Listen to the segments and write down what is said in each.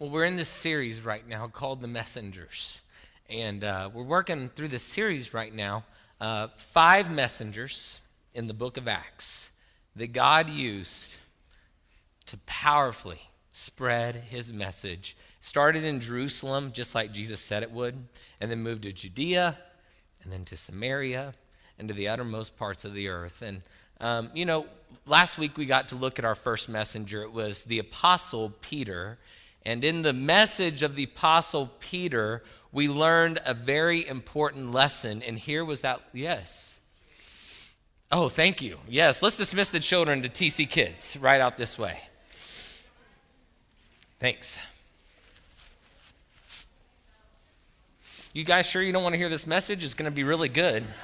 Well, we're in this series right now called The Messengers. And uh, we're working through this series right now. Uh, five messengers in the book of Acts that God used to powerfully spread his message. Started in Jerusalem, just like Jesus said it would, and then moved to Judea, and then to Samaria, and to the uttermost parts of the earth. And, um, you know, last week we got to look at our first messenger. It was the Apostle Peter. And in the message of the Apostle Peter, we learned a very important lesson. And here was that, yes. Oh, thank you. Yes, let's dismiss the children to TC Kids right out this way. Thanks. You guys sure you don't want to hear this message? It's going to be really good.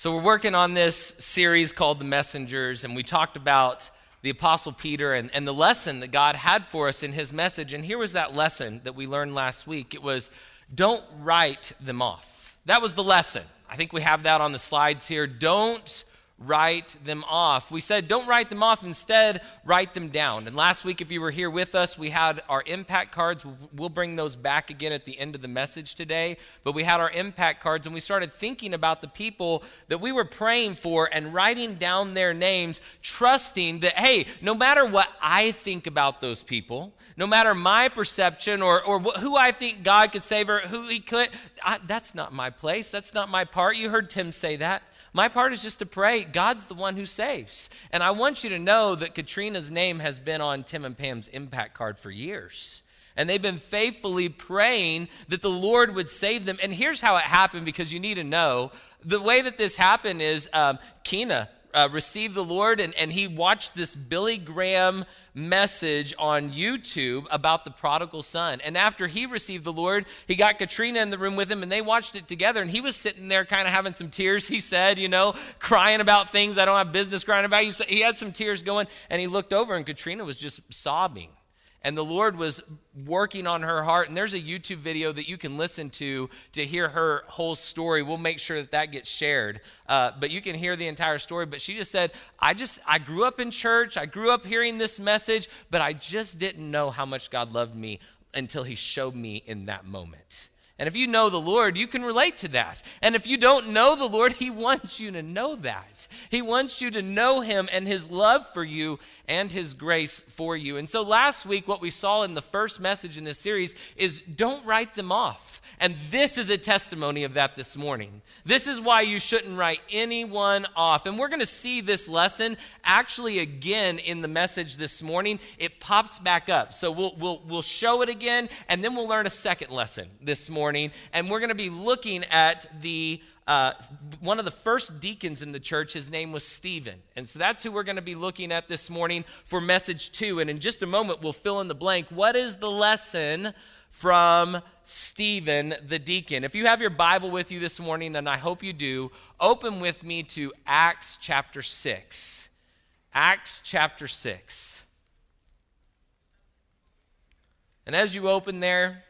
So, we're working on this series called The Messengers, and we talked about the Apostle Peter and, and the lesson that God had for us in his message. And here was that lesson that we learned last week it was don't write them off. That was the lesson. I think we have that on the slides here. Don't write them off. We said, don't write them off. Instead, write them down. And last week, if you were here with us, we had our impact cards. We'll bring those back again at the end of the message today. But we had our impact cards, and we started thinking about the people that we were praying for and writing down their names, trusting that, hey, no matter what I think about those people, no matter my perception or, or who I think God could save or who he could, I, that's not my place. That's not my part. You heard Tim say that. My part is just to pray. God's the one who saves. And I want you to know that Katrina's name has been on Tim and Pam's impact card for years. And they've been faithfully praying that the Lord would save them. And here's how it happened because you need to know the way that this happened is um, Kina uh, received the Lord, and, and he watched this Billy Graham message on YouTube about the prodigal son. And after he received the Lord, he got Katrina in the room with him, and they watched it together. And he was sitting there kind of having some tears, he said, you know, crying about things I don't have business crying about. He, said, he had some tears going, and he looked over, and Katrina was just sobbing and the Lord was working on her heart. And there's a YouTube video that you can listen to to hear her whole story. We'll make sure that that gets shared. Uh, but you can hear the entire story. But she just said, I just, I grew up in church. I grew up hearing this message, but I just didn't know how much God loved me until He showed me in that moment. And if you know the Lord, you can relate to that. And if you don't know the Lord, He wants you to know that. He wants you to know Him and His love for you and His grace for you. And so last week, what we saw in the first message in this series is don't write them off. And this is a testimony of that this morning. This is why you shouldn't write anyone off. And we're going to see this lesson actually again in the message this morning. It pops back up. So we'll, we'll, we'll show it again, and then we'll learn a second lesson this morning. And we're going to be looking at the uh, one of the first deacons in the church, his name was Stephen. And so that's who we're going to be looking at this morning for message two. And in just a moment, we'll fill in the blank. What is the lesson from Stephen the deacon. If you have your Bible with you this morning, and I hope you do, open with me to Acts chapter 6. Acts chapter 6. And as you open there,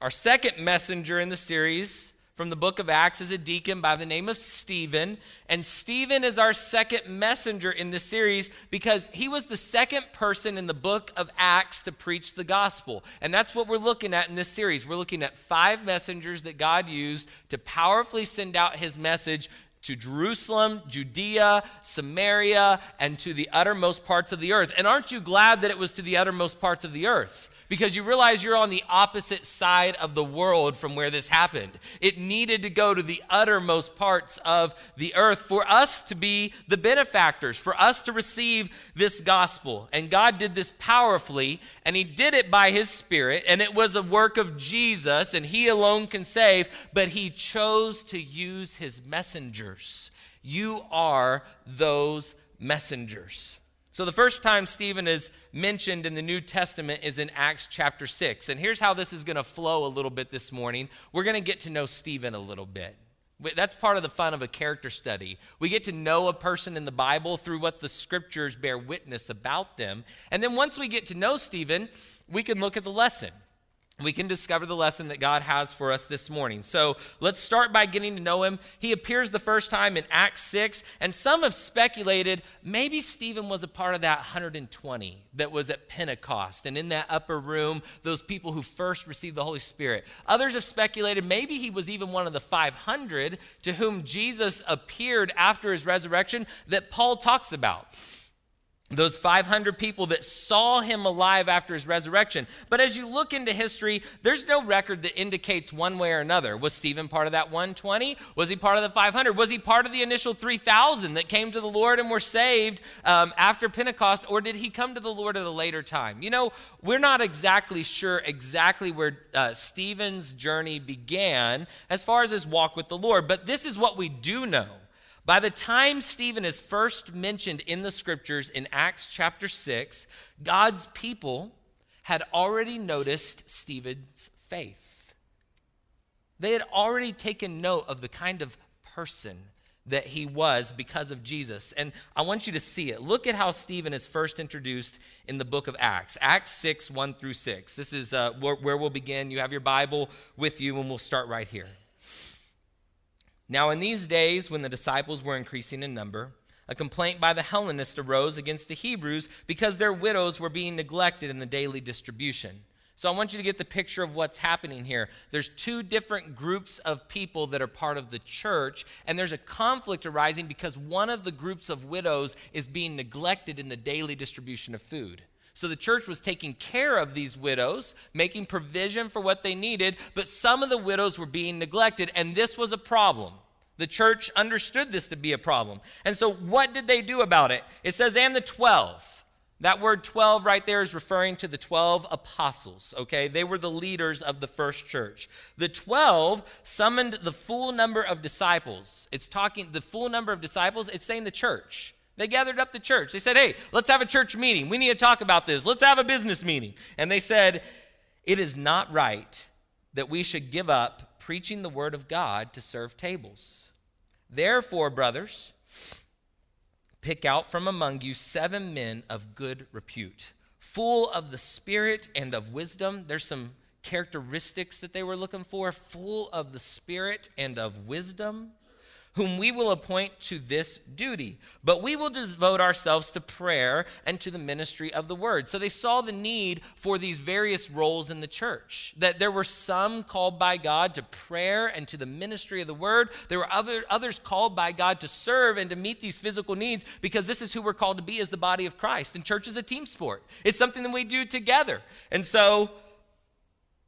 our second messenger in the series from the book of Acts is a deacon by the name of Stephen. And Stephen is our second messenger in the series because he was the second person in the book of Acts to preach the gospel. And that's what we're looking at in this series. We're looking at five messengers that God used to powerfully send out his message to Jerusalem, Judea, Samaria, and to the uttermost parts of the earth. And aren't you glad that it was to the uttermost parts of the earth? Because you realize you're on the opposite side of the world from where this happened. It needed to go to the uttermost parts of the earth for us to be the benefactors, for us to receive this gospel. And God did this powerfully, and He did it by His Spirit, and it was a work of Jesus, and He alone can save, but He chose to use His messengers. You are those messengers. So, the first time Stephen is mentioned in the New Testament is in Acts chapter 6. And here's how this is going to flow a little bit this morning. We're going to get to know Stephen a little bit. That's part of the fun of a character study. We get to know a person in the Bible through what the scriptures bear witness about them. And then once we get to know Stephen, we can look at the lesson. We can discover the lesson that God has for us this morning. So let's start by getting to know him. He appears the first time in Acts 6, and some have speculated maybe Stephen was a part of that 120 that was at Pentecost and in that upper room, those people who first received the Holy Spirit. Others have speculated maybe he was even one of the 500 to whom Jesus appeared after his resurrection that Paul talks about those 500 people that saw him alive after his resurrection. But as you look into history, there's no record that indicates one way or another. Was Stephen part of that 120? Was he part of the 500? Was he part of the initial 3,000 that came to the Lord and were saved um, after Pentecost? Or did he come to the Lord at a later time? You know, we're not exactly sure exactly where uh, Stephen's journey began as far as his walk with the Lord, but this is what we do know. By the time Stephen is first mentioned in the scriptures in Acts chapter 6, God's people had already noticed Stephen's faith. They had already taken note of the kind of person that he was because of Jesus. And I want you to see it. Look at how Stephen is first introduced in the book of Acts, Acts 6, 1 through 6. This is uh, where, where we'll begin. You have your Bible with you, and we'll start right here. Now, in these days, when the disciples were increasing in number, a complaint by the Hellenists arose against the Hebrews because their widows were being neglected in the daily distribution. So I want you to get the picture of what's happening here. There's two different groups of people that are part of the church, and there's a conflict arising because one of the groups of widows is being neglected in the daily distribution of food. So the church was taking care of these widows, making provision for what they needed, but some of the widows were being neglected, and this was a problem. The church understood this to be a problem. And so what did they do about it? It says, and the 12. That word 12 right there is referring to the 12 apostles, okay? They were the leaders of the first church. The 12 summoned the full number of disciples. It's talking, the full number of disciples, it's saying the church. They gathered up the church. They said, hey, let's have a church meeting. We need to talk about this. Let's have a business meeting. And they said, it is not right that we should give up preaching the word of God to serve tables. Therefore, brothers, pick out from among you seven men of good repute, full of the Spirit and of wisdom. There's some characteristics that they were looking for, full of the Spirit and of wisdom whom we will appoint to this duty. But we will devote ourselves to prayer and to the ministry of the word. So they saw the need for these various roles in the church. That there were some called by God to prayer and to the ministry of the word. There were other, others called by God to serve and to meet these physical needs because this is who we're called to be as the body of Christ. And church is a team sport, it's something that we do together. And so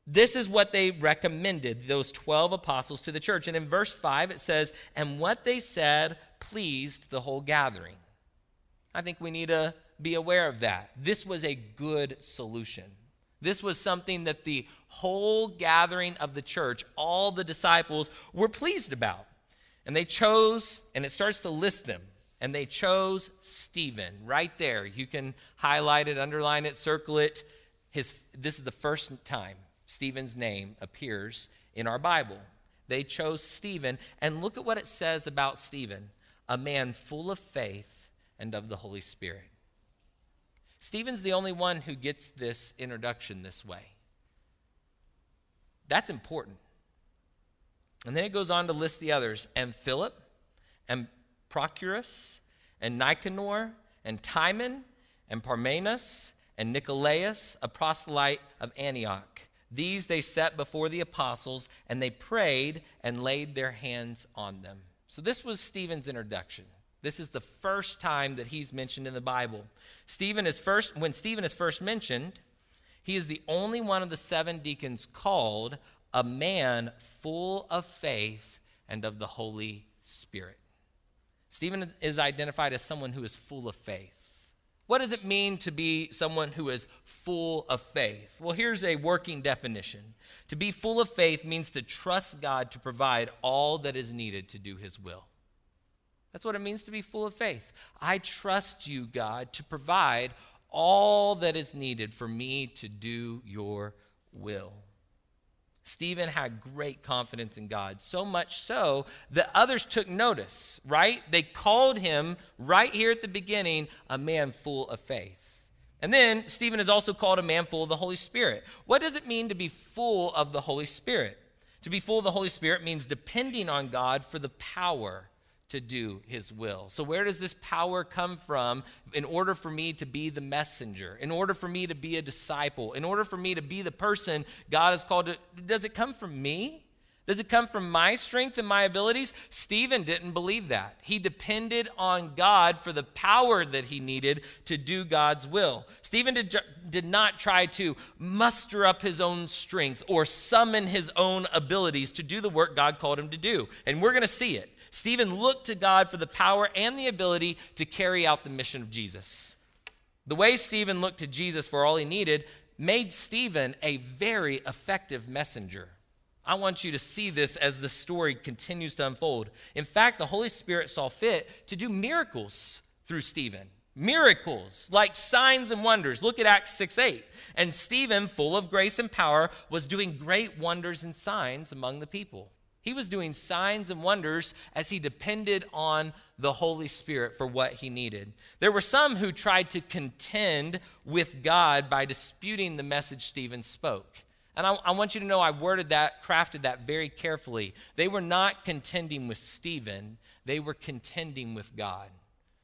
this is what they recommended, those 12 apostles, to the church. And in verse 5, it says, And what they said pleased the whole gathering. I think we need to be aware of that. This was a good solution. This was something that the whole gathering of the church, all the disciples, were pleased about. And they chose, and it starts to list them. And they chose Stephen right there. You can highlight it, underline it, circle it. His, this is the first time Stephen's name appears in our Bible. They chose Stephen, and look at what it says about Stephen a man full of faith and of the Holy Spirit. Stephen's the only one who gets this introduction this way. That's important. And then it goes on to list the others and Philip, and Prochorus, and Nicanor, and Timon, and Parmenas, and Nicolaus, a proselyte of Antioch. These they set before the apostles, and they prayed and laid their hands on them. So, this was Stephen's introduction. This is the first time that he's mentioned in the Bible. Stephen is first, when Stephen is first mentioned, he is the only one of the seven deacons called a man full of faith and of the Holy Spirit. Stephen is identified as someone who is full of faith. What does it mean to be someone who is full of faith? Well, here's a working definition. To be full of faith means to trust God to provide all that is needed to do his will. That's what it means to be full of faith. I trust you, God, to provide all that is needed for me to do your will. Stephen had great confidence in God, so much so that others took notice, right? They called him right here at the beginning a man full of faith. And then Stephen is also called a man full of the Holy Spirit. What does it mean to be full of the Holy Spirit? To be full of the Holy Spirit means depending on God for the power to do his will. So, where does this power come from in order for me to be the messenger, in order for me to be a disciple, in order for me to be the person God has called to? Does it come from me? Does it come from my strength and my abilities? Stephen didn't believe that. He depended on God for the power that he needed to do God's will. Stephen did, did not try to muster up his own strength or summon his own abilities to do the work God called him to do. And we're going to see it. Stephen looked to God for the power and the ability to carry out the mission of Jesus. The way Stephen looked to Jesus for all he needed made Stephen a very effective messenger. I want you to see this as the story continues to unfold. In fact, the Holy Spirit saw fit to do miracles through Stephen. Miracles like signs and wonders. Look at Acts 6 8. And Stephen, full of grace and power, was doing great wonders and signs among the people. He was doing signs and wonders as he depended on the Holy Spirit for what he needed. There were some who tried to contend with God by disputing the message Stephen spoke. And I, I, want you to know I worded that, crafted that very carefully. They were not contending with Stephen, they were contending with God.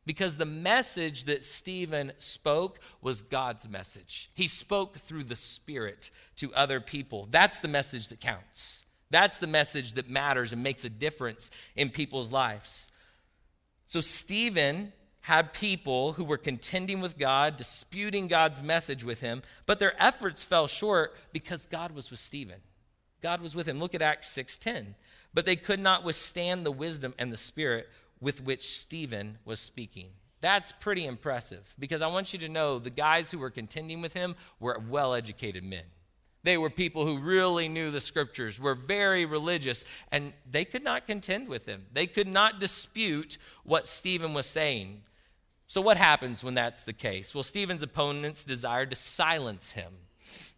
Because the message that Stephen spoke was God's message. He spoke through the Spirit to other people. That's the message that counts. That's the message that matters and makes a difference in people's lives. So, Stephen had people who were contending with God, disputing God's message with him, but their efforts fell short because God was with Stephen. God was with him. Look at Acts 6:10. But they could not withstand the wisdom and the spirit with which Stephen was speaking. That's pretty impressive because I want you to know the guys who were contending with him were well educated men. They were people who really knew the scriptures, were very religious, and they could not contend with him. They could not dispute what Stephen was saying. So, what happens when that's the case? Well, Stephen's opponents desired to silence him.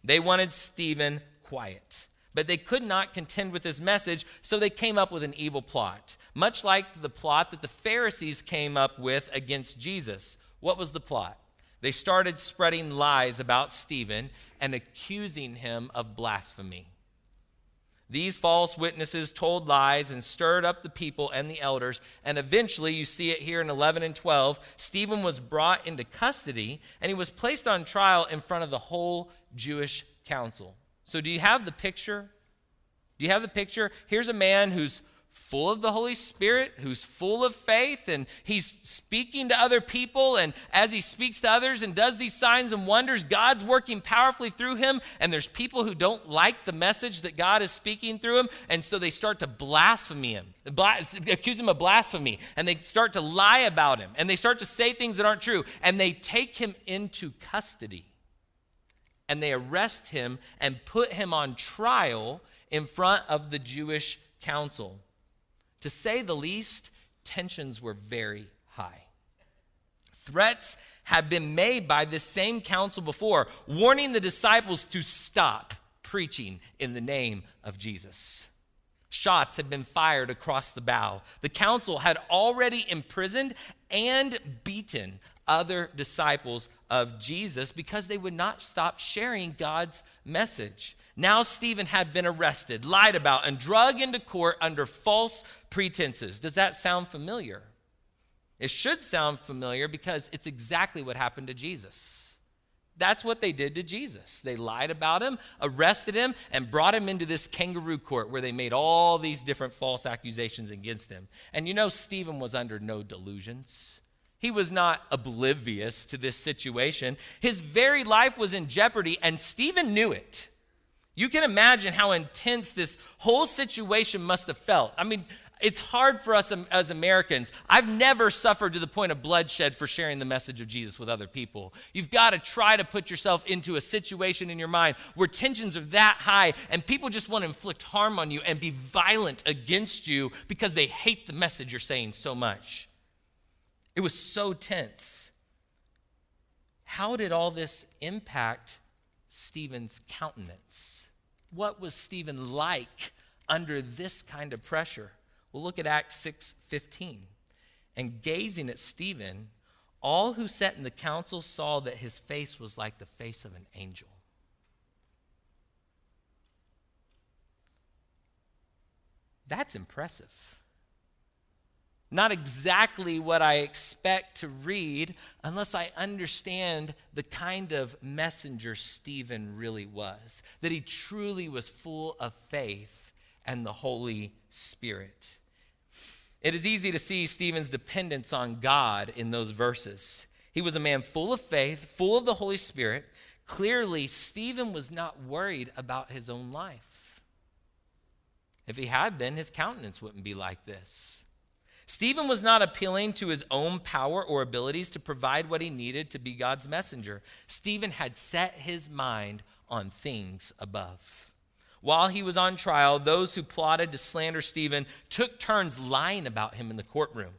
They wanted Stephen quiet, but they could not contend with his message, so they came up with an evil plot, much like the plot that the Pharisees came up with against Jesus. What was the plot? They started spreading lies about Stephen and accusing him of blasphemy. These false witnesses told lies and stirred up the people and the elders. And eventually, you see it here in 11 and 12, Stephen was brought into custody and he was placed on trial in front of the whole Jewish council. So, do you have the picture? Do you have the picture? Here's a man who's full of the Holy Spirit, who's full of faith, and he's speaking to other people. And as he speaks to others and does these signs and wonders, God's working powerfully through him. And there's people who don't like the message that God is speaking through him, and so they start to blaspheme him, accuse him of blasphemy, and they start to lie about him, and they start to say things that aren't true, and they take him into custody. And they arrest him and put him on trial in front of the Jewish council. To say the least, tensions were very high. Threats have been made by this same council before, warning the disciples to stop preaching in the name of Jesus. Shots had been fired across the bow. The council had already imprisoned and beaten other disciples of Jesus because they would not stop sharing God's message. Now, Stephen had been arrested, lied about, and dragged into court under false pretenses. Does that sound familiar? It should sound familiar because it's exactly what happened to Jesus. That's what they did to Jesus. They lied about him, arrested him, and brought him into this kangaroo court where they made all these different false accusations against him. And you know, Stephen was under no delusions. He was not oblivious to this situation. His very life was in jeopardy, and Stephen knew it. You can imagine how intense this whole situation must have felt. I mean, it's hard for us um, as Americans. I've never suffered to the point of bloodshed for sharing the message of Jesus with other people. You've got to try to put yourself into a situation in your mind where tensions are that high and people just want to inflict harm on you and be violent against you because they hate the message you're saying so much. It was so tense. How did all this impact Stephen's countenance? What was Stephen like under this kind of pressure? Well, look at Acts 6:15. And gazing at Stephen, All who sat in the council saw that his face was like the face of an angel. That's impressive. Not exactly what I expect to read unless I understand the kind of messenger Stephen really was, that he truly was full of faith and the Holy Spirit. It is easy to see Stephen's dependence on God in those verses. He was a man full of faith, full of the Holy Spirit. Clearly, Stephen was not worried about his own life. If he had been, his countenance wouldn't be like this. Stephen was not appealing to his own power or abilities to provide what he needed to be God's messenger. Stephen had set his mind on things above. While he was on trial, those who plotted to slander Stephen took turns lying about him in the courtroom.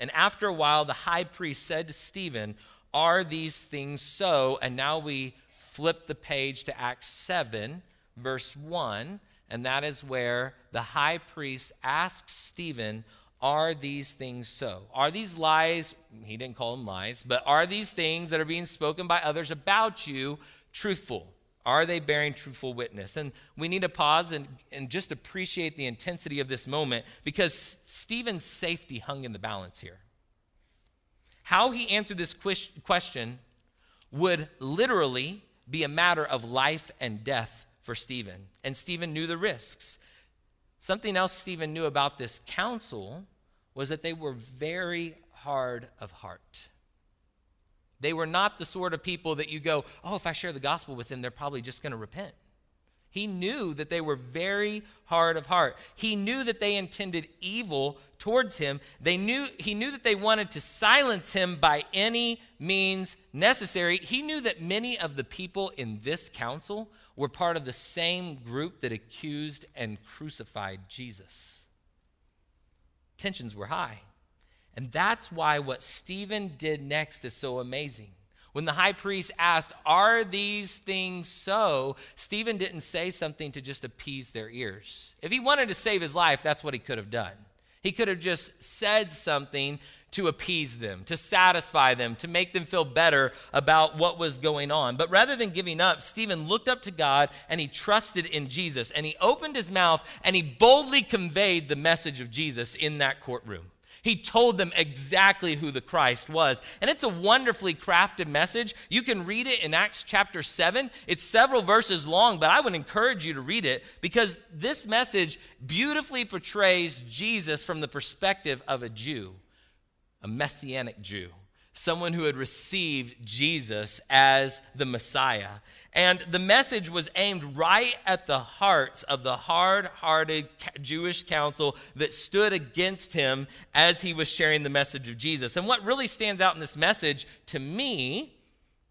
And after a while, the high priest said to Stephen, Are these things so? And now we flip the page to Acts 7, verse 1, and that is where the high priest asks Stephen, are these things so? Are these lies, he didn't call them lies, but are these things that are being spoken by others about you truthful? Are they bearing truthful witness? And we need to pause and, and just appreciate the intensity of this moment because Stephen's safety hung in the balance here. How he answered this question would literally be a matter of life and death for Stephen. And Stephen knew the risks. Something else Stephen knew about this council was that they were very hard of heart. They were not the sort of people that you go, oh, if I share the gospel with them, they're probably just going to repent. He knew that they were very hard of heart. He knew that they intended evil towards him. They knew he knew that they wanted to silence him by any means necessary. He knew that many of the people in this council were part of the same group that accused and crucified Jesus tensions were high. And that's why what Stephen did next is so amazing. When the high priest asked, Are these things so? Stephen didn't say something to just appease their ears. If he wanted to save his life, that's what he could have done. He could have just said something to appease them, to satisfy them, to make them feel better about what was going on. But rather than giving up, Stephen looked up to God and he trusted in Jesus. And he opened his mouth and he boldly conveyed the message of Jesus in that courtroom. He told them exactly who the Christ was. And it's a wonderfully crafted message. You can read it in Acts chapter 7. It's several verses long, but I would encourage you to read it because this message beautifully portrays Jesus from the perspective of a Jew a messianic Jew, someone who had received Jesus as the Messiah. And the message was aimed right at the hearts of the hard hearted Jewish council that stood against him as he was sharing the message of Jesus. And what really stands out in this message to me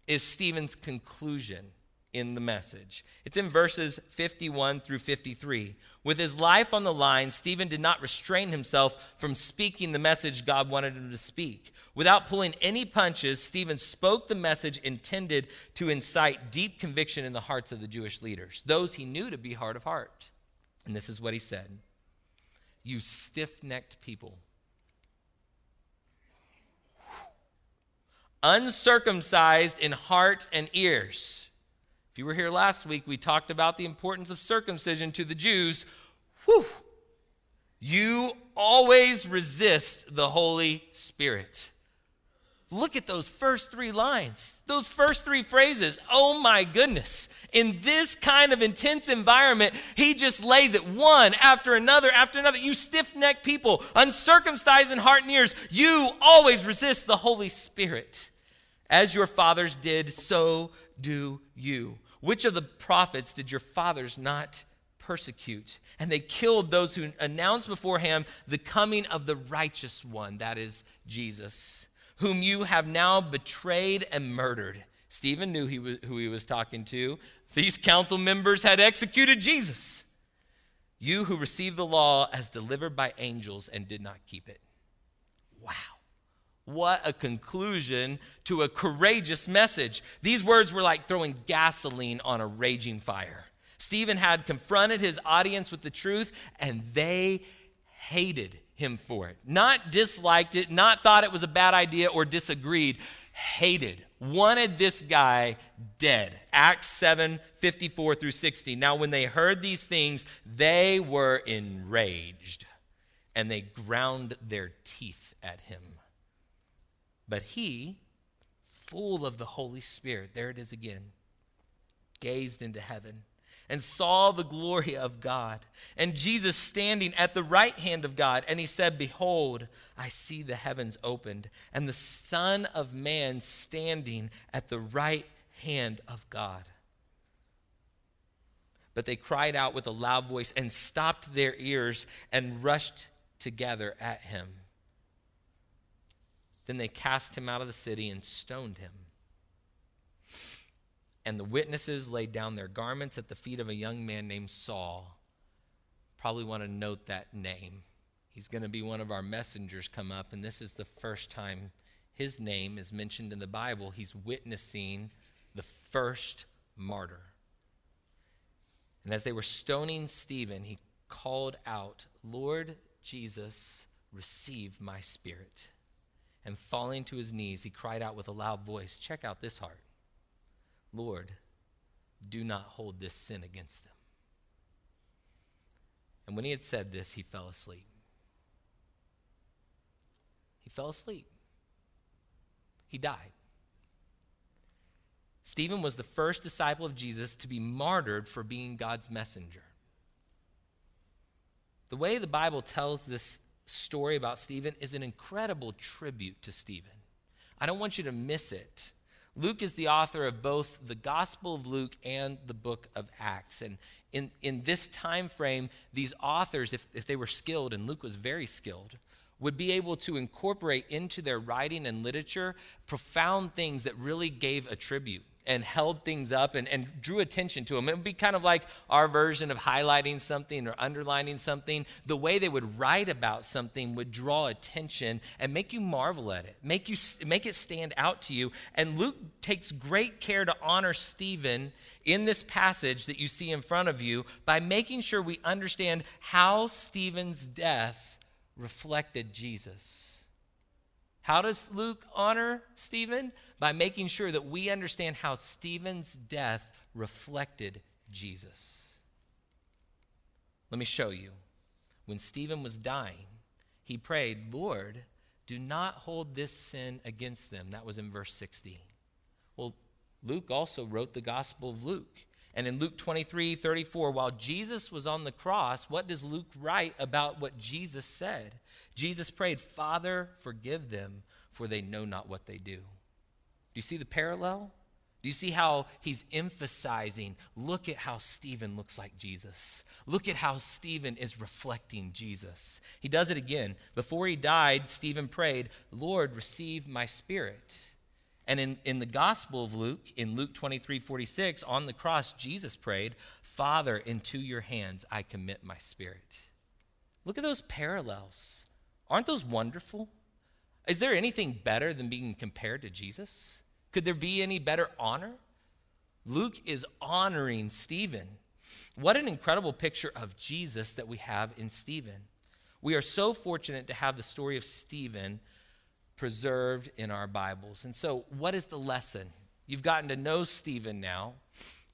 is Stephen's conclusion in the message. It's in verses 51 through 53. With his life on the line, Stephen did not restrain himself from speaking the message God wanted him to speak. Without pulling any punches, Stephen spoke the message intended to incite deep conviction in the hearts of the Jewish leaders, those he knew to be hard of heart. And this is what he said You stiff necked people. Uncircumcised in heart and ears if you were here last week, we talked about the importance of circumcision to the Jews. Whew! You always resist the Holy Spirit. Look at those first three lines, those first three phrases. Oh my goodness. In this kind of intense environment, he just lays it one after another after another. You stiff necked people, uncircumcised in heart and ears, you always resist the Holy Spirit. As your fathers did, so do you. Which of the prophets did your fathers not persecute? And they killed those who announced beforehand the coming of the righteous one, that is Jesus, whom you have now betrayed and murdered. Stephen knew he was, who he was talking to. These council members had executed Jesus. You who received the law as delivered by angels and did not keep it. Wow. What a conclusion to a courageous message. These words were like throwing gasoline on a raging fire. Stephen had confronted his audience with the truth, and they hated him for it. Not disliked it, not thought it was a bad idea or disagreed, hated, wanted this guy dead. Acts 7 54 through 60. Now, when they heard these things, they were enraged and they ground their teeth at him. But he, full of the Holy Spirit, there it is again, gazed into heaven and saw the glory of God and Jesus standing at the right hand of God. And he said, Behold, I see the heavens opened and the Son of Man standing at the right hand of God. But they cried out with a loud voice and stopped their ears and rushed together at him. Then they cast him out of the city and stoned him. And the witnesses laid down their garments at the feet of a young man named Saul. Probably want to note that name. He's going to be one of our messengers come up, and this is the first time his name is mentioned in the Bible. He's witnessing the first martyr. And as they were stoning Stephen, he called out, Lord Jesus, receive my spirit. And falling to his knees, he cried out with a loud voice, Check out this heart. Lord, do not hold this sin against them. And when he had said this, he fell asleep. He fell asleep. He died. Stephen was the first disciple of Jesus to be martyred for being God's messenger. The way the Bible tells this story about Stephen is an incredible tribute to Stephen. I don't want you to miss it. Luke is the author of both the Gospel of Luke and the book of Acts. And in, in this time frame, these authors, if, if they were skilled, and Luke was very skilled, would be able to incorporate into their writing and literature profound things that really gave a tribute and held things up and, and drew attention to them. It would be kind of like our version of highlighting something or underlining something. The way they would write about something would draw attention and make you marvel at it, make, you, make it stand out to you. And Luke takes great care to honor Stephen in this passage that you see in front of you by making sure we understand how Stephen's death reflected Jesus. How does Luke honor Stephen? By making sure that we understand how Stephen's death reflected Jesus. Let me show you. When Stephen was dying, he prayed, Lord, do not hold this sin against them. That was in verse 60. Well, Luke also wrote the Gospel of Luke. And in Luke 23 34, while Jesus was on the cross, what does Luke write about what Jesus said? Jesus prayed, Father, forgive them, for they know not what they do. Do you see the parallel? Do you see how he's emphasizing? Look at how Stephen looks like Jesus. Look at how Stephen is reflecting Jesus. He does it again. Before he died, Stephen prayed, Lord, receive my spirit. And in, in the Gospel of Luke, in Luke 23 46, on the cross, Jesus prayed, Father, into your hands I commit my spirit. Look at those parallels. Aren't those wonderful? Is there anything better than being compared to Jesus? Could there be any better honor? Luke is honoring Stephen. What an incredible picture of Jesus that we have in Stephen. We are so fortunate to have the story of Stephen preserved in our Bibles. And so, what is the lesson? You've gotten to know Stephen now.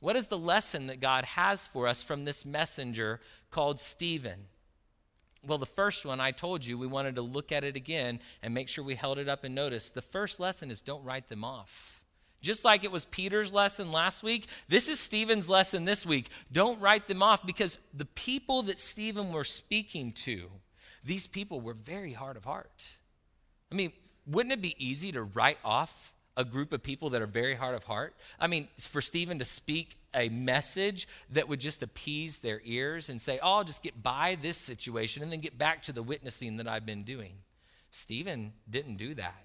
What is the lesson that God has for us from this messenger called Stephen? Well, the first one I told you, we wanted to look at it again and make sure we held it up and noticed. The first lesson is don't write them off. Just like it was Peter's lesson last week, this is Stephen's lesson this week. Don't write them off because the people that Stephen were speaking to, these people were very hard of heart. I mean, wouldn't it be easy to write off a group of people that are very hard of heart? I mean, for Stephen to speak a message that would just appease their ears and say, oh, I'll just get by this situation and then get back to the witnessing that I've been doing. Stephen didn't do that.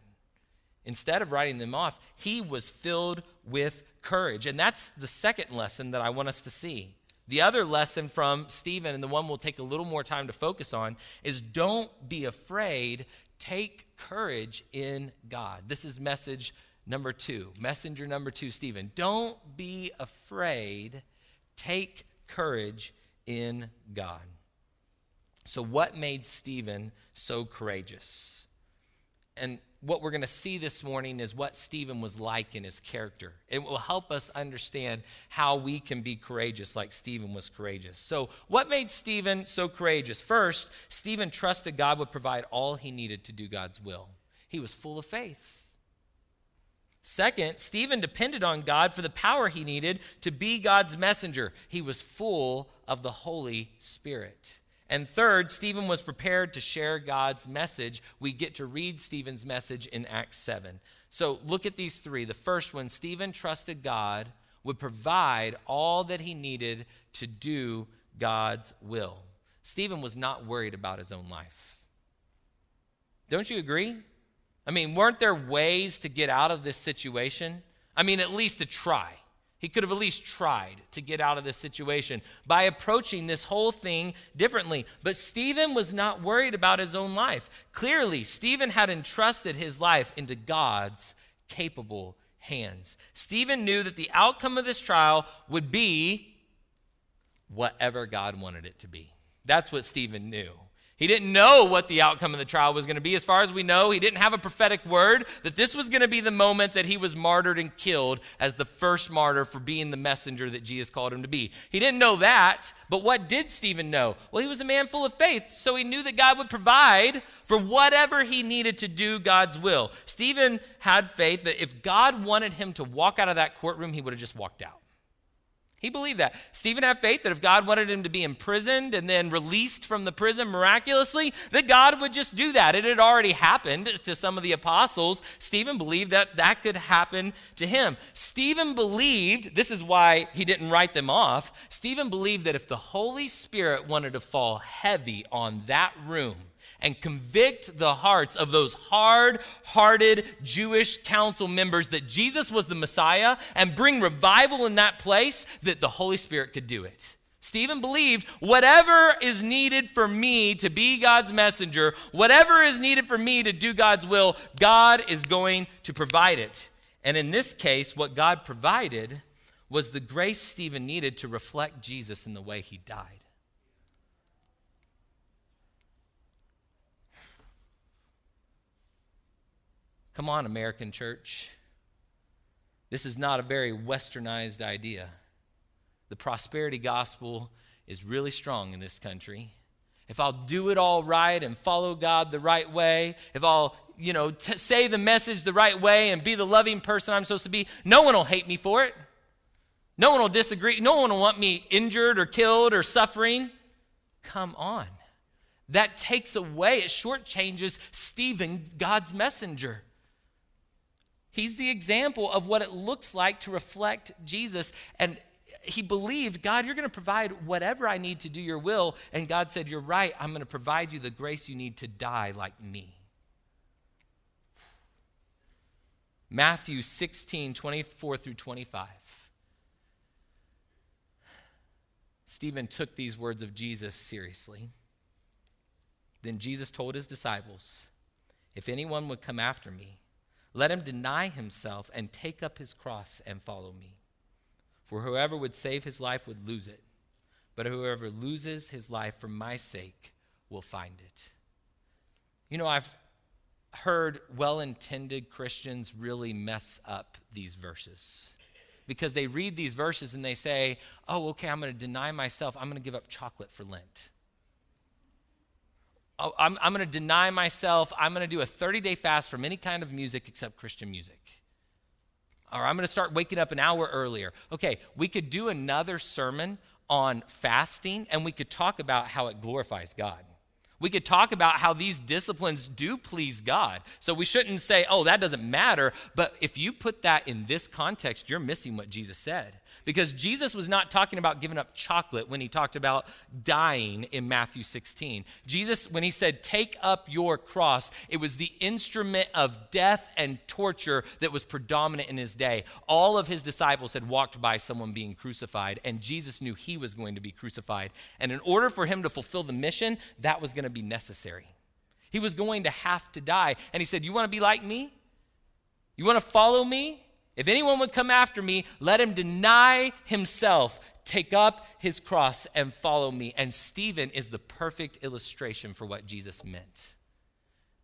Instead of writing them off, he was filled with courage. And that's the second lesson that I want us to see. The other lesson from Stephen, and the one we'll take a little more time to focus on, is don't be afraid. Take courage in God. This is message Number two, messenger number two, Stephen. Don't be afraid. Take courage in God. So, what made Stephen so courageous? And what we're going to see this morning is what Stephen was like in his character. It will help us understand how we can be courageous like Stephen was courageous. So, what made Stephen so courageous? First, Stephen trusted God would provide all he needed to do God's will, he was full of faith. Second, Stephen depended on God for the power he needed to be God's messenger. He was full of the Holy Spirit. And third, Stephen was prepared to share God's message. We get to read Stephen's message in Acts 7. So look at these three. The first one Stephen trusted God would provide all that he needed to do God's will. Stephen was not worried about his own life. Don't you agree? I mean, weren't there ways to get out of this situation? I mean, at least to try. He could have at least tried to get out of this situation by approaching this whole thing differently. But Stephen was not worried about his own life. Clearly, Stephen had entrusted his life into God's capable hands. Stephen knew that the outcome of this trial would be whatever God wanted it to be. That's what Stephen knew. He didn't know what the outcome of the trial was going to be. As far as we know, he didn't have a prophetic word that this was going to be the moment that he was martyred and killed as the first martyr for being the messenger that Jesus called him to be. He didn't know that, but what did Stephen know? Well, he was a man full of faith, so he knew that God would provide for whatever he needed to do God's will. Stephen had faith that if God wanted him to walk out of that courtroom, he would have just walked out. He believed that. Stephen had faith that if God wanted him to be imprisoned and then released from the prison miraculously, that God would just do that. It had already happened to some of the apostles. Stephen believed that that could happen to him. Stephen believed, this is why he didn't write them off. Stephen believed that if the Holy Spirit wanted to fall heavy on that room, and convict the hearts of those hard hearted Jewish council members that Jesus was the Messiah and bring revival in that place, that the Holy Spirit could do it. Stephen believed whatever is needed for me to be God's messenger, whatever is needed for me to do God's will, God is going to provide it. And in this case, what God provided was the grace Stephen needed to reflect Jesus in the way he died. Come on, American church. This is not a very westernized idea. The prosperity gospel is really strong in this country. If I'll do it all right and follow God the right way, if I'll, you know, t- say the message the right way and be the loving person I'm supposed to be, no one will hate me for it. No one will disagree. No one will want me injured or killed or suffering. Come on. That takes away, it shortchanges Stephen, God's messenger. He's the example of what it looks like to reflect Jesus. And he believed, God, you're going to provide whatever I need to do your will. And God said, You're right. I'm going to provide you the grace you need to die like me. Matthew 16, 24 through 25. Stephen took these words of Jesus seriously. Then Jesus told his disciples, If anyone would come after me, let him deny himself and take up his cross and follow me. For whoever would save his life would lose it, but whoever loses his life for my sake will find it. You know, I've heard well intended Christians really mess up these verses because they read these verses and they say, oh, okay, I'm going to deny myself. I'm going to give up chocolate for Lent. Oh, I'm, I'm going to deny myself. I'm going to do a 30 day fast from any kind of music except Christian music. Or I'm going to start waking up an hour earlier. Okay, we could do another sermon on fasting and we could talk about how it glorifies God. We could talk about how these disciplines do please God. So we shouldn't say, oh, that doesn't matter. But if you put that in this context, you're missing what Jesus said. Because Jesus was not talking about giving up chocolate when he talked about dying in Matthew 16. Jesus, when he said, take up your cross, it was the instrument of death and torture that was predominant in his day. All of his disciples had walked by someone being crucified, and Jesus knew he was going to be crucified. And in order for him to fulfill the mission, that was going to be necessary. He was going to have to die. And he said, You want to be like me? You want to follow me? If anyone would come after me, let him deny himself, take up his cross and follow me. And Stephen is the perfect illustration for what Jesus meant.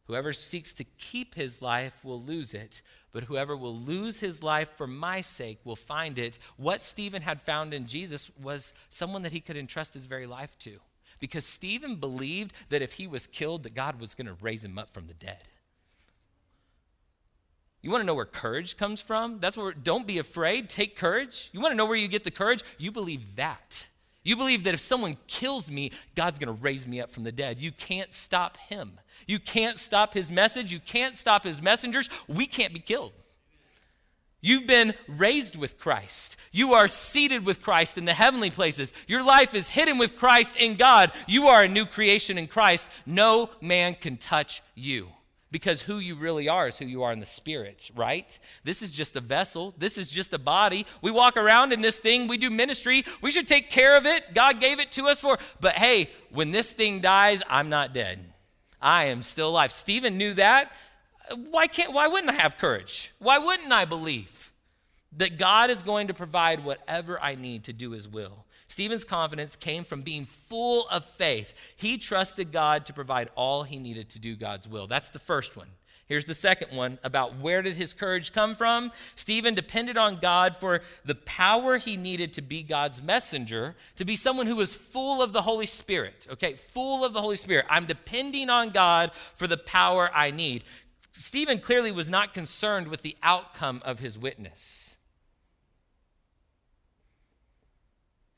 Whoever seeks to keep his life will lose it, but whoever will lose his life for my sake will find it. What Stephen had found in Jesus was someone that he could entrust his very life to. Because Stephen believed that if he was killed, that God was going to raise him up from the dead. You want to know where courage comes from? That's where, don't be afraid, take courage. You want to know where you get the courage? You believe that. You believe that if someone kills me, God's going to raise me up from the dead. You can't stop him. You can't stop his message. You can't stop his messengers. We can't be killed. You've been raised with Christ. You are seated with Christ in the heavenly places. Your life is hidden with Christ in God. You are a new creation in Christ. No man can touch you because who you really are is who you are in the spirit, right? This is just a vessel. This is just a body. We walk around in this thing, we do ministry. We should take care of it. God gave it to us for. But hey, when this thing dies, I'm not dead. I am still alive. Stephen knew that. Why can't why wouldn't I have courage? Why wouldn't I believe that God is going to provide whatever I need to do his will? Stephen's confidence came from being full of faith. He trusted God to provide all he needed to do God's will. That's the first one. Here's the second one about where did his courage come from? Stephen depended on God for the power he needed to be God's messenger, to be someone who was full of the Holy Spirit. Okay, full of the Holy Spirit. I'm depending on God for the power I need. Stephen clearly was not concerned with the outcome of his witness.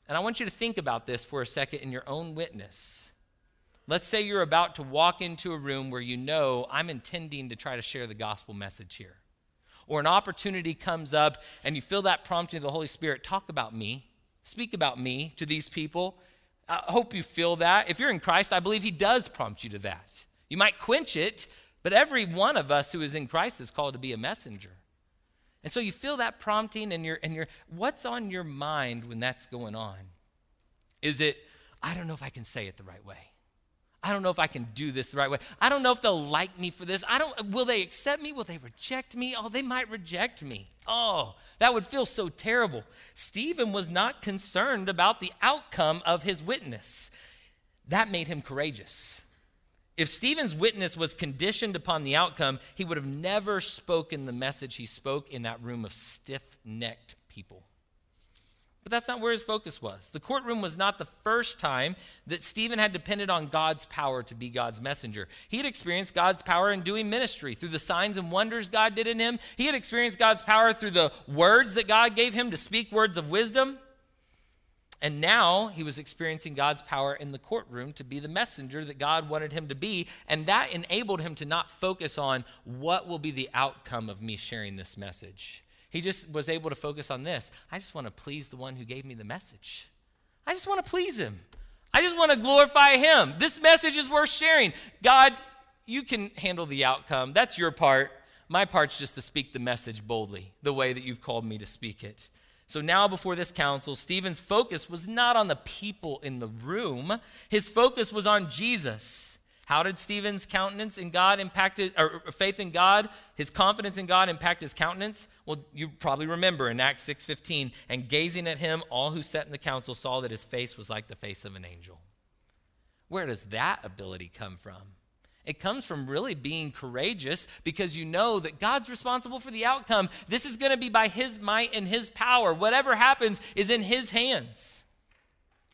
And I want you to think about this for a second in your own witness. Let's say you're about to walk into a room where you know I'm intending to try to share the gospel message here. Or an opportunity comes up and you feel that prompting of the Holy Spirit talk about me, speak about me to these people. I hope you feel that. If you're in Christ, I believe He does prompt you to that. You might quench it, but every one of us who is in Christ is called to be a messenger. And so you feel that prompting, and you're, and you're, what's on your mind when that's going on? Is it, I don't know if I can say it the right way. I don't know if I can do this the right way. I don't know if they'll like me for this. I don't will they accept me? Will they reject me? Oh, they might reject me. Oh, that would feel so terrible. Stephen was not concerned about the outcome of his witness. That made him courageous. If Stephen's witness was conditioned upon the outcome, he would have never spoken the message he spoke in that room of stiff necked people. But that's not where his focus was. The courtroom was not the first time that Stephen had depended on God's power to be God's messenger. He had experienced God's power in doing ministry through the signs and wonders God did in him. He had experienced God's power through the words that God gave him to speak words of wisdom. And now he was experiencing God's power in the courtroom to be the messenger that God wanted him to be. And that enabled him to not focus on what will be the outcome of me sharing this message. He just was able to focus on this. I just want to please the one who gave me the message. I just want to please him. I just want to glorify him. This message is worth sharing. God, you can handle the outcome. That's your part. My part's just to speak the message boldly, the way that you've called me to speak it. So now, before this council, Stephen's focus was not on the people in the room, his focus was on Jesus. How did Stephen's countenance in God impact his, or faith in God, his confidence in God impact his countenance? Well, you probably remember in Acts 6:15, and gazing at him, all who sat in the council saw that his face was like the face of an angel. Where does that ability come from? It comes from really being courageous because you know that God's responsible for the outcome. This is going to be by His might and His power. Whatever happens is in His hands.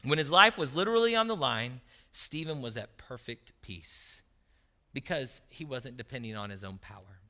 When his life was literally on the line, Stephen was at perfect peace because he wasn't depending on his own power.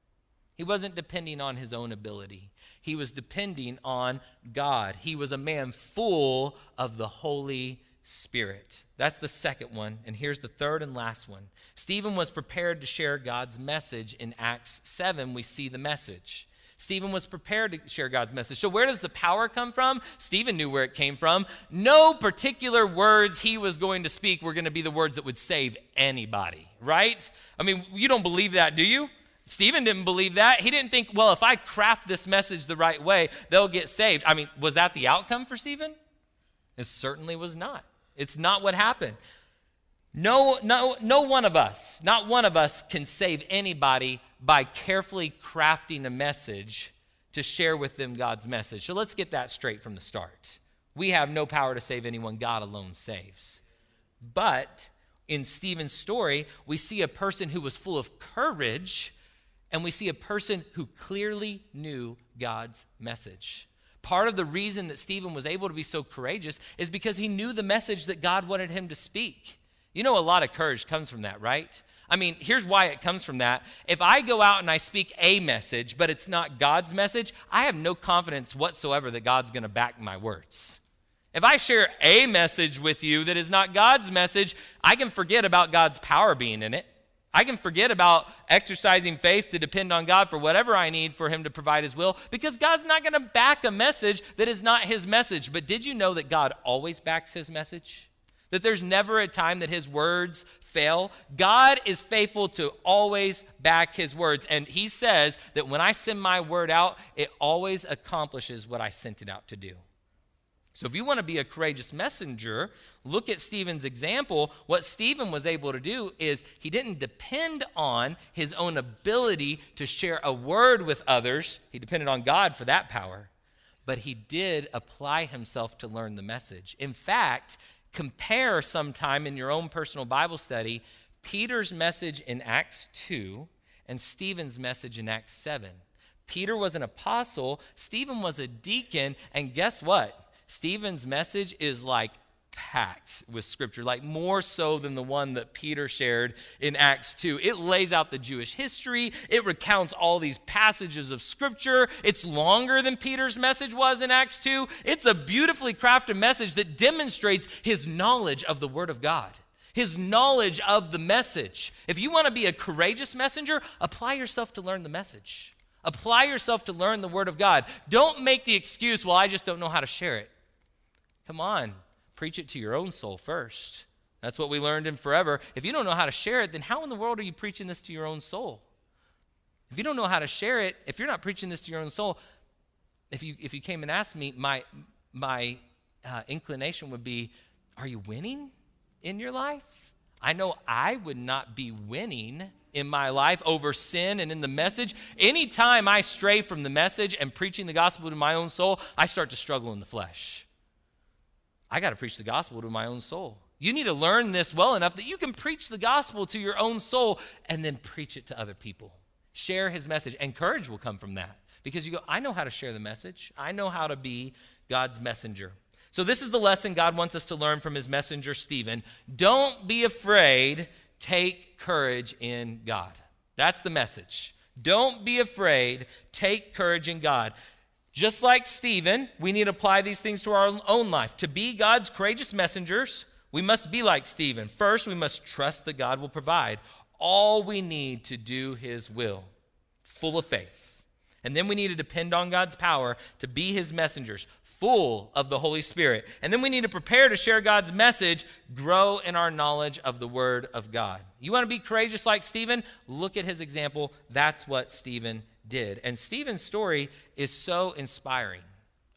He wasn't depending on his own ability. He was depending on God. He was a man full of the Holy Spirit. That's the second one. And here's the third and last one. Stephen was prepared to share God's message. In Acts 7, we see the message. Stephen was prepared to share God's message. So, where does the power come from? Stephen knew where it came from. No particular words he was going to speak were going to be the words that would save anybody, right? I mean, you don't believe that, do you? Stephen didn't believe that. He didn't think, well, if I craft this message the right way, they'll get saved. I mean, was that the outcome for Stephen? It certainly was not. It's not what happened. No, no, no one of us, not one of us, can save anybody by carefully crafting a message to share with them God's message. So let's get that straight from the start. We have no power to save anyone, God alone saves. But in Stephen's story, we see a person who was full of courage and we see a person who clearly knew God's message. Part of the reason that Stephen was able to be so courageous is because he knew the message that God wanted him to speak. You know, a lot of courage comes from that, right? I mean, here's why it comes from that. If I go out and I speak a message, but it's not God's message, I have no confidence whatsoever that God's going to back my words. If I share a message with you that is not God's message, I can forget about God's power being in it. I can forget about exercising faith to depend on God for whatever I need for Him to provide His will because God's not going to back a message that is not His message. But did you know that God always backs His message? That there's never a time that His words fail? God is faithful to always back His words. And He says that when I send my word out, it always accomplishes what I sent it out to do. So, if you want to be a courageous messenger, look at Stephen's example. What Stephen was able to do is he didn't depend on his own ability to share a word with others, he depended on God for that power. But he did apply himself to learn the message. In fact, compare sometime in your own personal Bible study Peter's message in Acts 2 and Stephen's message in Acts 7. Peter was an apostle, Stephen was a deacon, and guess what? Stephen's message is like packed with scripture, like more so than the one that Peter shared in Acts 2. It lays out the Jewish history, it recounts all these passages of scripture. It's longer than Peter's message was in Acts 2. It's a beautifully crafted message that demonstrates his knowledge of the Word of God. His knowledge of the message. If you want to be a courageous messenger, apply yourself to learn the message. Apply yourself to learn the Word of God. Don't make the excuse, well, I just don't know how to share it. Come on, preach it to your own soul first. That's what we learned in forever. If you don't know how to share it, then how in the world are you preaching this to your own soul? If you don't know how to share it, if you're not preaching this to your own soul, if you if you came and asked me, my my uh, inclination would be, are you winning in your life? I know I would not be winning in my life over sin and in the message. Anytime I stray from the message and preaching the gospel to my own soul, I start to struggle in the flesh. I got to preach the gospel to my own soul. You need to learn this well enough that you can preach the gospel to your own soul and then preach it to other people. Share his message, and courage will come from that because you go, I know how to share the message, I know how to be God's messenger. So, this is the lesson God wants us to learn from his messenger, Stephen. Don't be afraid, take courage in God. That's the message. Don't be afraid, take courage in God. Just like Stephen, we need to apply these things to our own life. To be God's courageous messengers, we must be like Stephen. First, we must trust that God will provide all we need to do his will, full of faith. And then we need to depend on God's power to be his messengers, full of the Holy Spirit. And then we need to prepare to share God's message, grow in our knowledge of the Word of God. You want to be courageous like Stephen? Look at his example. That's what Stephen did. And Stephen's story is so inspiring.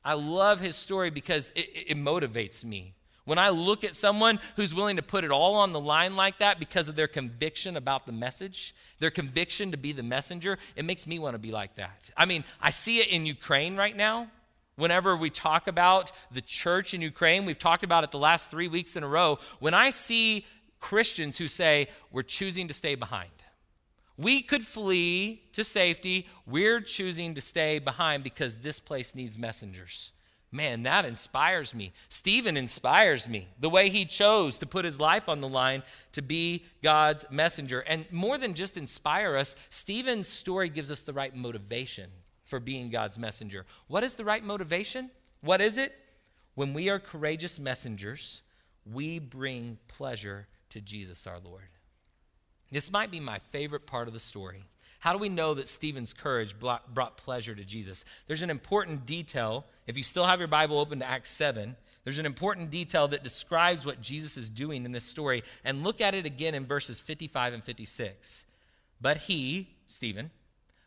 I love his story because it, it, motivates me. When I look at someone who's willing to put it all on the line like that because of their conviction about the message, their conviction to be the messenger, it makes me want to be like that. I mean, I see it in Ukraine right now. Whenever we talk about the church in Ukraine, we've talked about it the last three weeks in a row. When I see Christians who say, we're choosing to stay behind, we could flee to safety. We're choosing to stay behind because this place needs messengers. Man, that inspires me. Stephen inspires me. The way he chose to put his life on the line to be God's messenger. And more than just inspire us, Stephen's story gives us the right motivation for being God's messenger. What is the right motivation? What is it? When we are courageous messengers, we bring pleasure to Jesus our Lord. This might be my favorite part of the story. How do we know that Stephen's courage brought pleasure to Jesus? There's an important detail. If you still have your Bible open to Acts 7, there's an important detail that describes what Jesus is doing in this story. And look at it again in verses 55 and 56. But he, Stephen,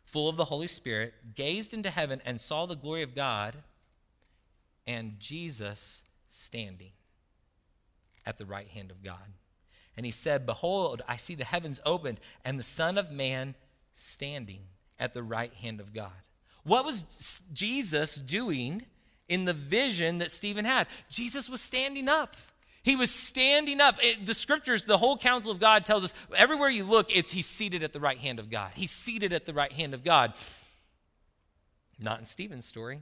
full of the Holy Spirit, gazed into heaven and saw the glory of God and Jesus standing at the right hand of God. And he said, Behold, I see the heavens opened and the Son of Man standing at the right hand of God. What was Jesus doing in the vision that Stephen had. Jesus was standing up. He was standing up. It, the scriptures, the whole counsel of God tells us everywhere you look, it's he's seated at the right hand of God. He's seated at the right hand of God. Not in Stephen's story.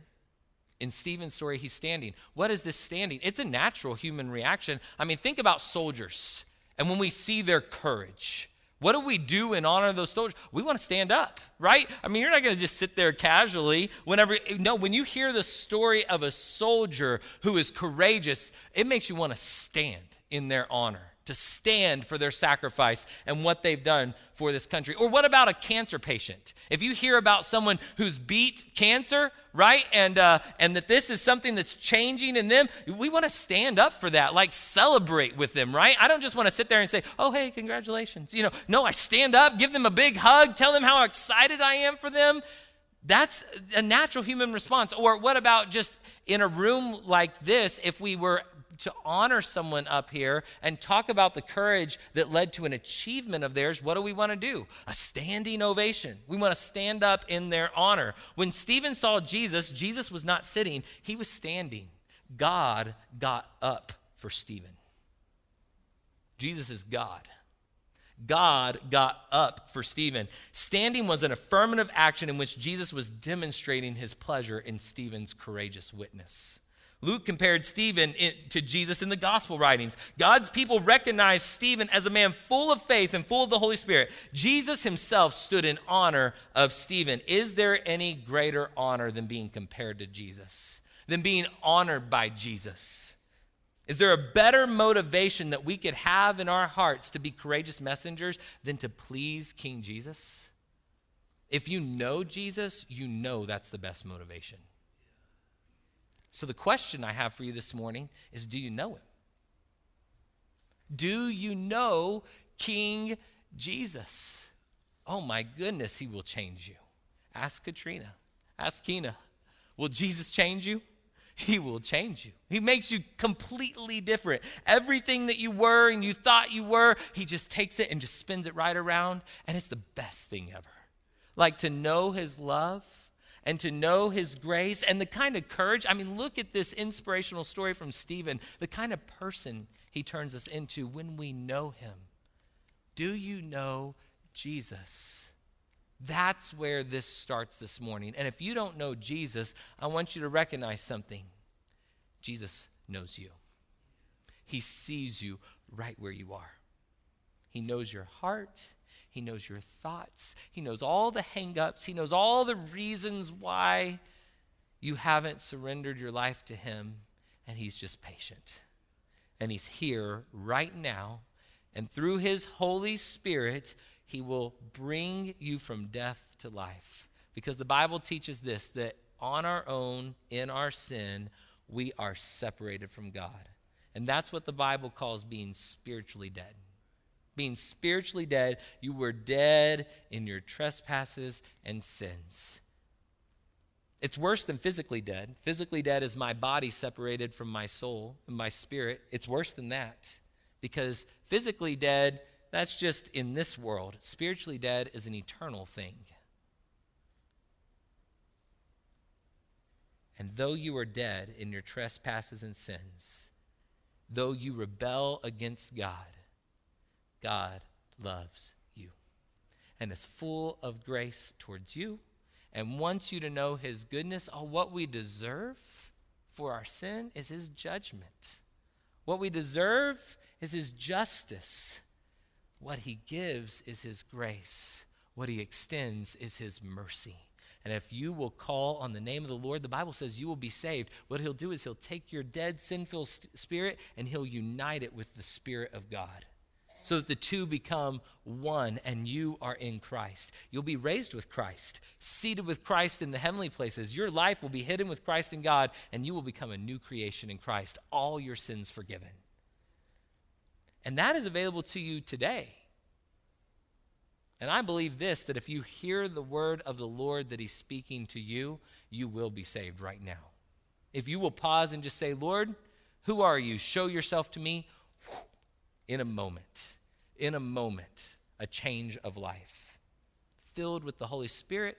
In Stephen's story, he's standing. What is this standing? It's a natural human reaction. I mean, think about soldiers and when we see their courage. What do we do in honor of those soldiers? We want to stand up, right? I mean, you're not going to just sit there casually whenever. No, when you hear the story of a soldier who is courageous, it makes you want to stand in their honor to stand for their sacrifice and what they've done for this country. Or what about a cancer patient? If you hear about someone who's beat cancer, right, and uh, and that this is something that's changing in them, we want to stand up for that, like celebrate with them, right? I don't just want to sit there and say, "Oh, hey, congratulations," you know. No, I stand up, give them a big hug, tell them how excited I am for them. That's a natural human response. Or what about just in a room like this, if we were to honor someone up here and talk about the courage that led to an achievement of theirs, what do we want to do? A standing ovation. We want to stand up in their honor. When Stephen saw Jesus, Jesus was not sitting, he was standing. God got up for Stephen. Jesus is God. God got up for Stephen. Standing was an affirmative action in which Jesus was demonstrating his pleasure in Stephen's courageous witness. Luke compared Stephen to Jesus in the gospel writings. God's people recognized Stephen as a man full of faith and full of the Holy Spirit. Jesus himself stood in honor of Stephen. Is there any greater honor than being compared to Jesus, than being honored by Jesus? Is there a better motivation that we could have in our hearts to be courageous messengers than to please King Jesus? If you know Jesus, you know that's the best motivation. So, the question I have for you this morning is do you know him? Do you know King Jesus? Oh my goodness, he will change you. Ask Katrina. Ask Kina. Will Jesus change you? He will change you. He makes you completely different. Everything that you were and you thought you were, he just takes it and just spins it right around. And it's the best thing ever. Like to know his love and to know his grace and the kind of courage. I mean, look at this inspirational story from Stephen, the kind of person he turns us into when we know him. Do you know Jesus? That's where this starts this morning. And if you don't know Jesus, I want you to recognize something Jesus knows you, He sees you right where you are. He knows your heart, he knows your thoughts. He knows all the hangups. He knows all the reasons why you haven't surrendered your life to Him. And He's just patient. And He's here right now. And through His Holy Spirit, He will bring you from death to life. Because the Bible teaches this that on our own, in our sin, we are separated from God. And that's what the Bible calls being spiritually dead being spiritually dead, you were dead in your trespasses and sins. It's worse than physically dead. Physically dead is my body separated from my soul and my spirit. It's worse than that because physically dead, that's just in this world. Spiritually dead is an eternal thing. And though you are dead in your trespasses and sins, though you rebel against God, God loves you and is full of grace towards you and wants you to know his goodness. All what we deserve for our sin is his judgment. What we deserve is his justice. What he gives is his grace. What he extends is his mercy. And if you will call on the name of the Lord, the Bible says you will be saved. What he'll do is he'll take your dead, sinful spirit and he'll unite it with the Spirit of God so that the two become one and you are in Christ. You'll be raised with Christ, seated with Christ in the heavenly places. Your life will be hidden with Christ in God, and you will become a new creation in Christ, all your sins forgiven. And that is available to you today. And I believe this that if you hear the word of the Lord that He's speaking to you, you will be saved right now. If you will pause and just say, Lord, who are you? Show yourself to me in a moment, in a moment, a change of life. Filled with the Holy Spirit,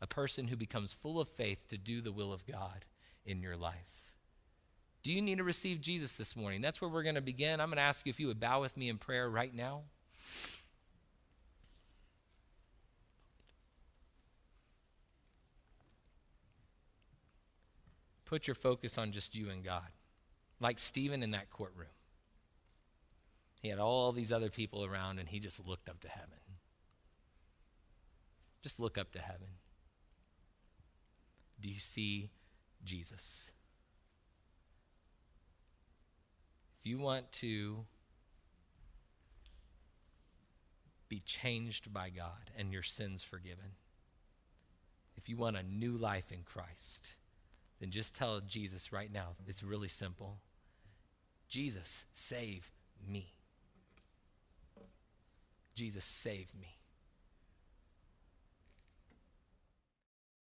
a person who becomes full of faith to do the will of God in your life. Do you need to receive Jesus this morning? That's where we're going to begin. I'm going to ask you if you would bow with me in prayer right now. Put your focus on just you and God, like Stephen in that courtroom. He had all these other people around, and he just looked up to heaven. Just look up to heaven. Do you see Jesus? If you want to be changed by God and your sins forgiven, if you want a new life in Christ, then just tell Jesus right now. It's really simple. Jesus, save me. Jesus, save me.